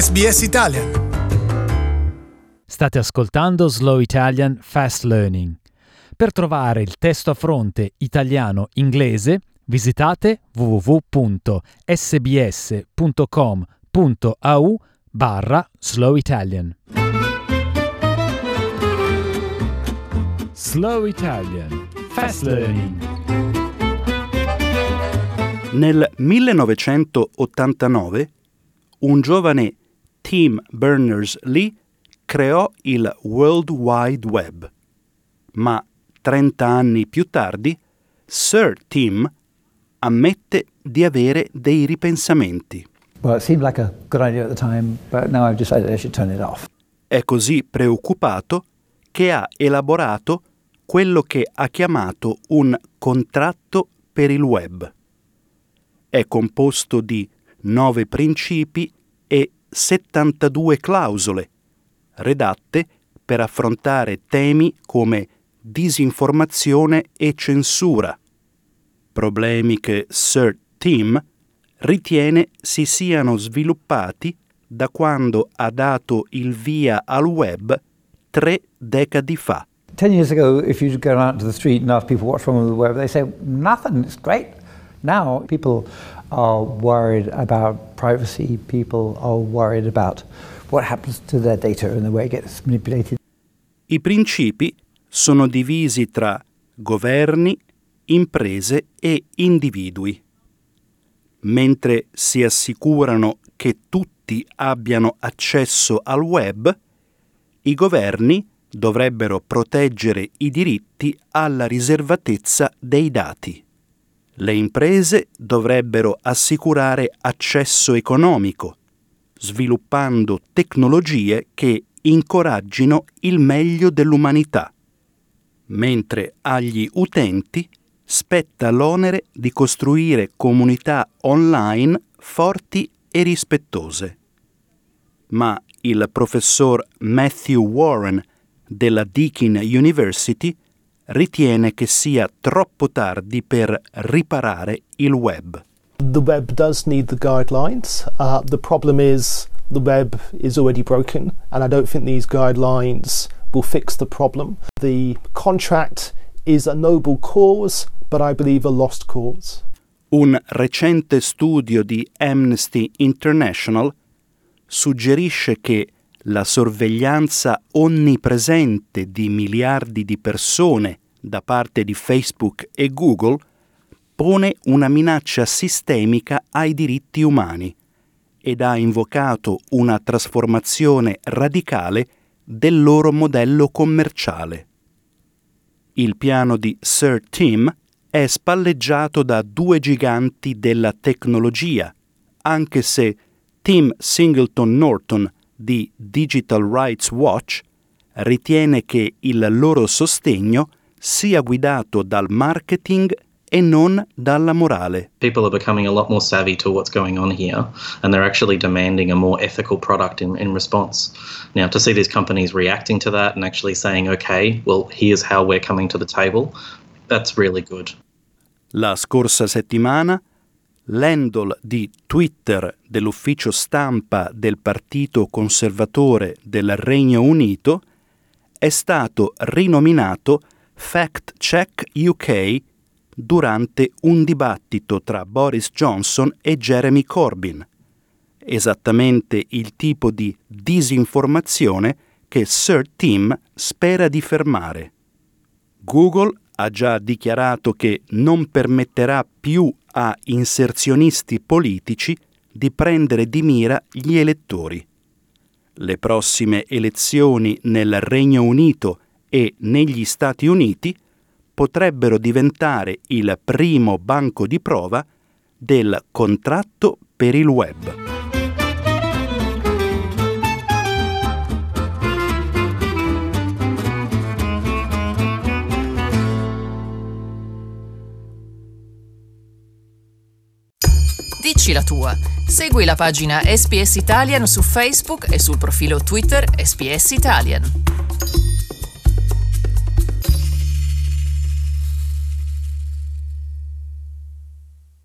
SBS Italian. State ascoltando Slow Italian Fast Learning. Per trovare il testo a fronte italiano-inglese visitate www.sbs.com.au barra Slow Italian. Slow Italian Fast Learning. Nel 1989 un giovane Tim Berners-Lee creò il World Wide Web, ma 30 anni più tardi Sir Tim ammette di avere dei ripensamenti. Well, like time. È così preoccupato che ha elaborato quello che ha chiamato un contratto per il web. È composto di nove principi e 72 clausole, redatte per affrontare temi come disinformazione e censura, problemi che Sir Tim ritiene si siano sviluppati da quando ha dato il via al web tre decadi fa. Ten years ago, if you go out to the street and ask people what's wrong with the web, they say, nothing, it's great. Now people are worried about privacy, people are worried about what happens to their data and the way it gets manipulated. I principi sono divisi tra governi, imprese e individui. Mentre si assicurano che tutti abbiano accesso al web, i governi dovrebbero proteggere i diritti alla riservatezza dei dati. Le imprese dovrebbero assicurare accesso economico, sviluppando tecnologie che incoraggino il meglio dell'umanità, mentre agli utenti spetta l'onere di costruire comunità online forti e rispettose. Ma il professor Matthew Warren della Deakin University ritiene che sia troppo tardi per riparare il web. The web does need the guidelines. Uh, the problem is the web is already broken, and I don't think these guidelines will fix the problem. The contract is a noble cause, but I believe a lost cause. Un recente studio di Amnesty International suggerisce che la sorveglianza onnipresente di miliardi di persone da parte di Facebook e Google pone una minaccia sistemica ai diritti umani ed ha invocato una trasformazione radicale del loro modello commerciale. Il piano di Sir Tim è spalleggiato da due giganti della tecnologia, anche se Tim Singleton Norton di Digital Rights Watch ritiene che il loro sostegno sia guidato dal marketing e non dalla morale. People are becoming a lot more savvy to what's going on here and they're actually demanding a more ethical product in, in response. Now, to see these companies reacting to that and actually saying, okay, well, here's how we're coming to the table, that's really good. La scorsa settimana l'handle di Twitter dell'ufficio stampa del Partito Conservatore del Regno Unito è stato rinominato Fact Check UK durante un dibattito tra Boris Johnson e Jeremy Corbyn, esattamente il tipo di disinformazione che Sir Tim spera di fermare. Google ha già dichiarato che non permetterà più a inserzionisti politici di prendere di mira gli elettori. Le prossime elezioni nel Regno Unito e negli Stati Uniti potrebbero diventare il primo banco di prova del contratto per il web. Dici la tua. Segui la pagina SPS Italian su Facebook e sul profilo Twitter SPS Italian.